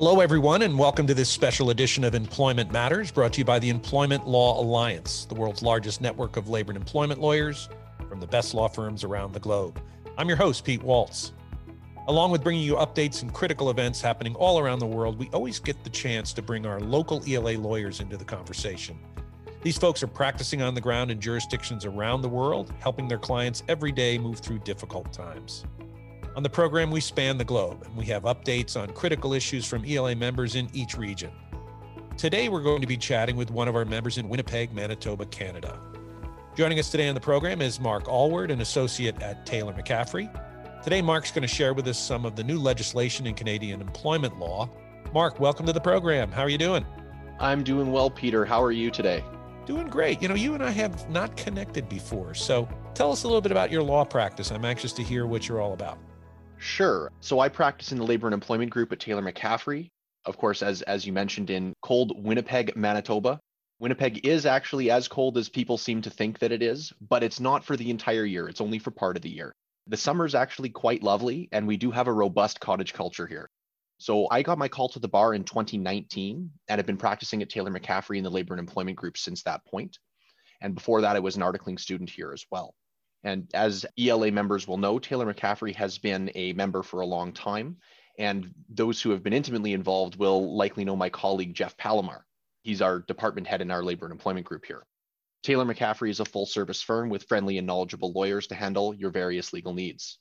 Hello, everyone, and welcome to this special edition of Employment Matters brought to you by the Employment Law Alliance, the world's largest network of labor and employment lawyers from the best law firms around the globe. I'm your host, Pete Waltz. Along with bringing you updates and critical events happening all around the world, we always get the chance to bring our local ELA lawyers into the conversation. These folks are practicing on the ground in jurisdictions around the world, helping their clients every day move through difficult times. On the program, we span the globe and we have updates on critical issues from ELA members in each region. Today, we're going to be chatting with one of our members in Winnipeg, Manitoba, Canada. Joining us today on the program is Mark Allward, an associate at Taylor McCaffrey. Today, Mark's going to share with us some of the new legislation in Canadian employment law. Mark, welcome to the program. How are you doing? I'm doing well, Peter. How are you today? Doing great. You know, you and I have not connected before. So tell us a little bit about your law practice. I'm anxious to hear what you're all about. Sure. So I practice in the labor and employment group at Taylor McCaffrey. Of course, as as you mentioned, in cold Winnipeg, Manitoba. Winnipeg is actually as cold as people seem to think that it is, but it's not for the entire year. It's only for part of the year. The summer is actually quite lovely, and we do have a robust cottage culture here. So I got my call to the bar in 2019 and have been practicing at Taylor McCaffrey in the labor and employment group since that point. And before that, I was an articling student here as well. And as ELA members will know, Taylor McCaffrey has been a member for a long time. And those who have been intimately involved will likely know my colleague, Jeff Palomar. He's our department head in our labor and employment group here. Taylor McCaffrey is a full service firm with friendly and knowledgeable lawyers to handle your various legal needs.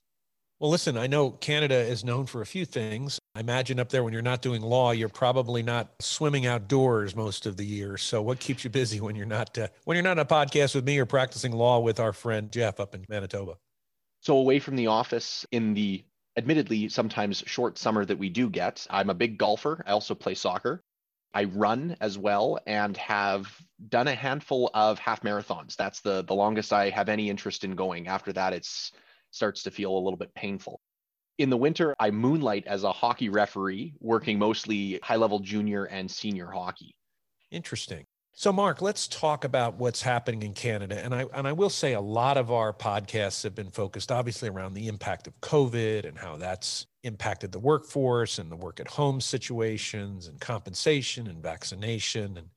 Well, listen, I know Canada is known for a few things. I imagine up there when you're not doing law, you're probably not swimming outdoors most of the year. So, what keeps you busy when you're not uh, when you're not on a podcast with me or practicing law with our friend Jeff up in Manitoba? So, away from the office in the admittedly sometimes short summer that we do get, I'm a big golfer. I also play soccer. I run as well and have done a handful of half marathons. That's the the longest I have any interest in going. After that, it's starts to feel a little bit painful. In the winter, I moonlight as a hockey referee, working mostly high level junior and senior hockey. Interesting. So, Mark, let's talk about what's happening in Canada. And I and I will say a lot of our podcasts have been focused obviously around the impact of COVID and how that's impacted the workforce and the work at home situations and compensation and vaccination. And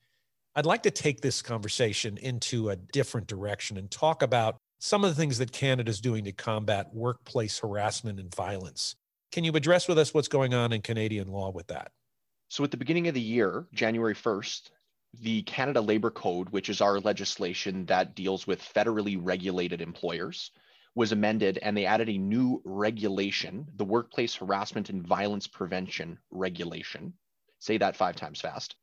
I'd like to take this conversation into a different direction and talk about some of the things that Canada is doing to combat workplace harassment and violence. Can you address with us what's going on in Canadian law with that? So, at the beginning of the year, January 1st, the Canada Labor Code, which is our legislation that deals with federally regulated employers, was amended and they added a new regulation, the Workplace Harassment and Violence Prevention Regulation. Say that five times fast.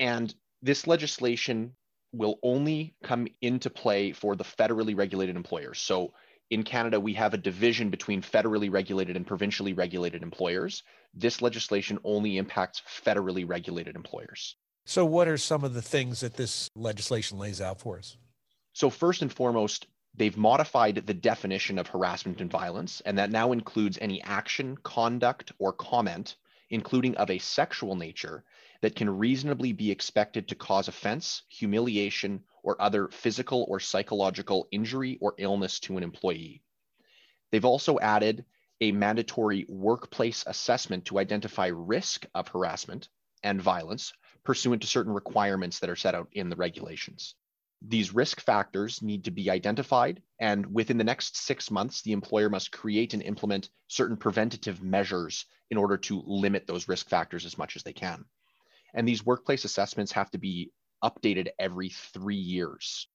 And this legislation will only come into play for the federally regulated employers. So in Canada, we have a division between federally regulated and provincially regulated employers. This legislation only impacts federally regulated employers. So, what are some of the things that this legislation lays out for us? So, first and foremost, they've modified the definition of harassment and violence, and that now includes any action, conduct, or comment, including of a sexual nature, that can reasonably be expected to cause offense, humiliation, or other physical or psychological injury or illness to an employee. They've also added a mandatory workplace assessment to identify risk of harassment and violence pursuant to certain requirements that are set out in the regulations. These risk factors need to be identified, and within the next six months, the employer must create and implement certain preventative measures in order to limit those risk factors as much as they can. And these workplace assessments have to be updated every three years.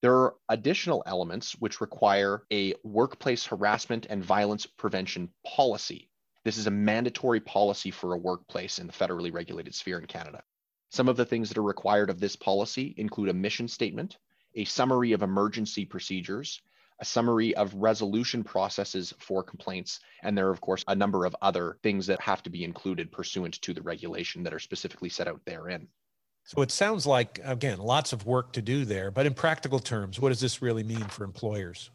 There are additional elements which require a workplace harassment and violence prevention policy. This is a mandatory policy for a workplace in the federally regulated sphere in Canada. Some of the things that are required of this policy include a mission statement, a summary of emergency procedures, a summary of resolution processes for complaints. And there are, of course, a number of other things that have to be included pursuant to the regulation that are specifically set out therein. So it sounds like, again, lots of work to do there. But in practical terms, what does this really mean for employers?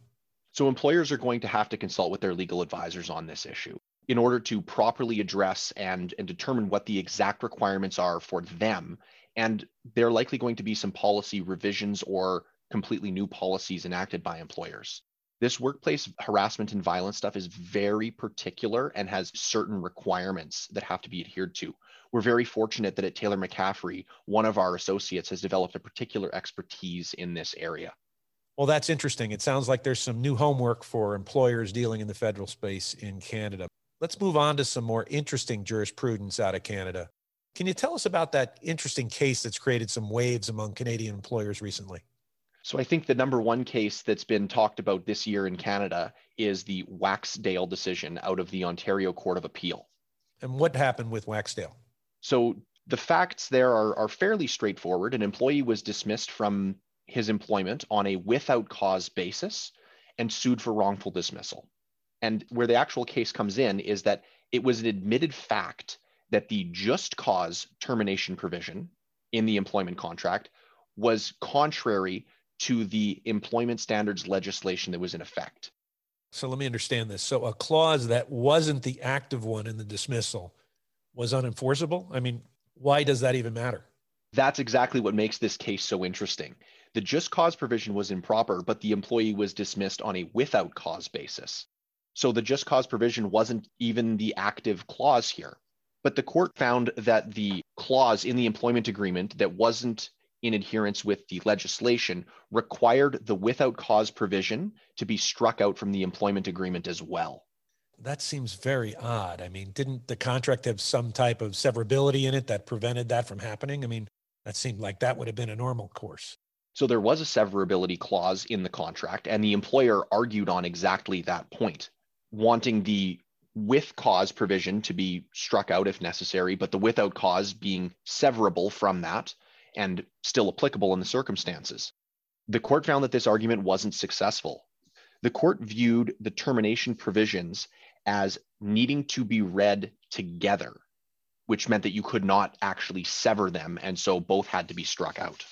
So employers are going to have to consult with their legal advisors on this issue in order to properly address and, and determine what the exact requirements are for them. And there are likely going to be some policy revisions or completely new policies enacted by employers. This workplace harassment and violence stuff is very particular and has certain requirements that have to be adhered to. We're very fortunate that at Taylor McCaffrey, one of our associates has developed a particular expertise in this area. Well, that's interesting. It sounds like there's some new homework for employers dealing in the federal space in Canada. Let's move on to some more interesting jurisprudence out of Canada. Can you tell us about that interesting case that's created some waves among Canadian employers recently? So I think the number one case that's been talked about this year in Canada is the Waksdale decision out of the Ontario Court of Appeal. And what happened with Waksdale? So the facts there are, are fairly straightforward. An employee was dismissed from his employment on a without cause basis and sued for wrongful dismissal. And where the actual case comes in is that it was an admitted fact that the just cause termination provision in the employment contract was contrary to the employment standards legislation that was in effect. So let me understand this. So a clause that wasn't the active one in the dismissal was unenforceable? I mean, why does that even matter? That's exactly what makes this case so interesting. The just cause provision was improper, but the employee was dismissed on a without cause basis. So the just cause provision wasn't even the active clause here. But the court found that the clause in the employment agreement that wasn't in adherence with the legislation required the without cause provision to be struck out from the employment agreement as well. That seems very odd. I mean, didn't the contract have some type of severability in it that prevented that from happening? I mean, that seemed like that would have been a normal course. So there was a severability clause in the contract, and the employer argued on exactly that point, wanting the with cause provision to be struck out if necessary, but the without cause being severable from that and still applicable in the circumstances. The court found that this argument wasn't successful. The court viewed the termination provisions as needing to be read together, which meant that you could not actually sever them. And so both had to be struck out.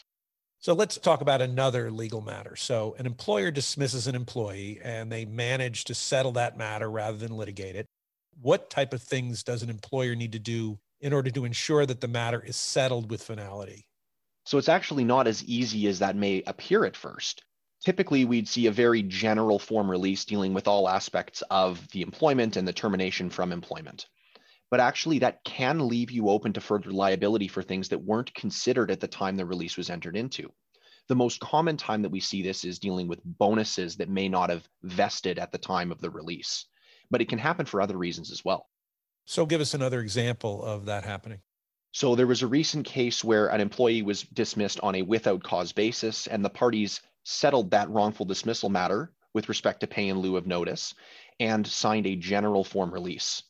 So let's talk about another legal matter. So an employer dismisses an employee and they manage to settle that matter rather than litigate it. What type of things does an employer need to do in order to ensure that the matter is settled with finality? So it's actually not as easy as that may appear at first. Typically, we'd see a very general form release dealing with all aspects of the employment and the termination from employment. But actually, that can leave you open to further liability for things that weren't considered at the time the release was entered into. The most common time that we see this is dealing with bonuses that may not have vested at the time of the release, but it can happen for other reasons as well. So, give us another example of that happening. So, there was a recent case where an employee was dismissed on a without cause basis, and the parties settled that wrongful dismissal matter with respect to pay in lieu of notice and signed a general form release.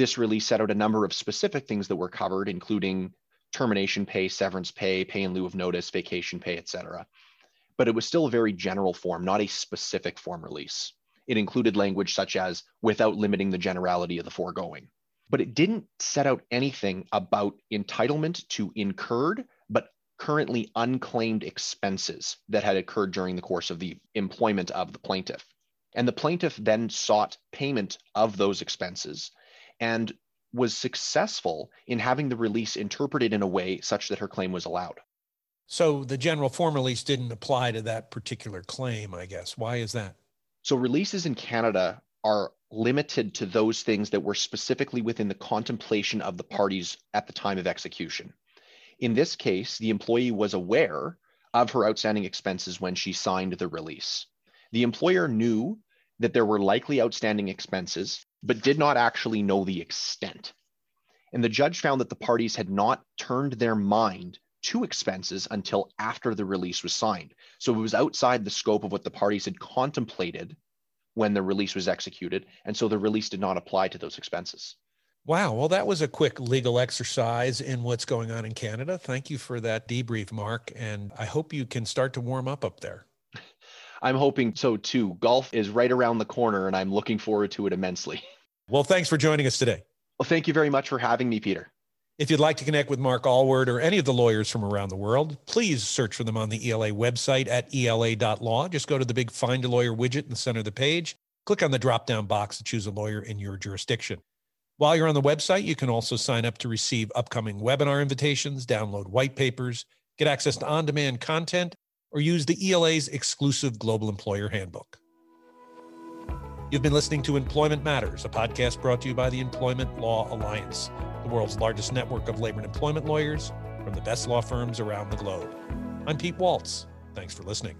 This release set out a number of specific things that were covered, including termination pay, severance pay, pay in lieu of notice, vacation pay, etc. But it was still a very general form, not a specific form release. It included language such as without limiting the generality of the foregoing. But it didn't set out anything about entitlement to incurred, but currently unclaimed expenses that had occurred during the course of the employment of the plaintiff. And the plaintiff then sought payment of those expenses and was successful in having the release interpreted in a way such that her claim was allowed. So the general form release didn't apply to that particular claim, I guess. Why is that? So releases in Canada are limited to those things that were specifically within the contemplation of the parties at the time of execution. In this case, the employee was aware of her outstanding expenses when she signed the release. The employer knew that there were likely outstanding expenses but did not actually know the extent. And the judge found that the parties had not turned their mind to expenses until after the release was signed. So it was outside the scope of what the parties had contemplated when the release was executed. And so the release did not apply to those expenses. Wow. Well, that was a quick legal exercise in what's going on in Canada. Thank you for that debrief, Mark. And I hope you can start to warm up up there. I'm hoping so too. Golf is right around the corner, and I'm looking forward to it immensely. Well, thanks for joining us today. Well, thank you very much for having me, Peter. If you'd like to connect with Mark Allward or any of the lawyers from around the world, please search for them on the ELA website at ela.law. Just go to the big Find a Lawyer widget in the center of the page, click on the drop down box to choose a lawyer in your jurisdiction. While you're on the website, you can also sign up to receive upcoming webinar invitations, download white papers, get access to on demand content, or use the ELA's exclusive Global Employer Handbook. You've been listening to Employment Matters, a podcast brought to you by the Employment Law Alliance, the world's largest network of labor and employment lawyers from the best law firms around the globe. I'm Pete Waltz. Thanks for listening.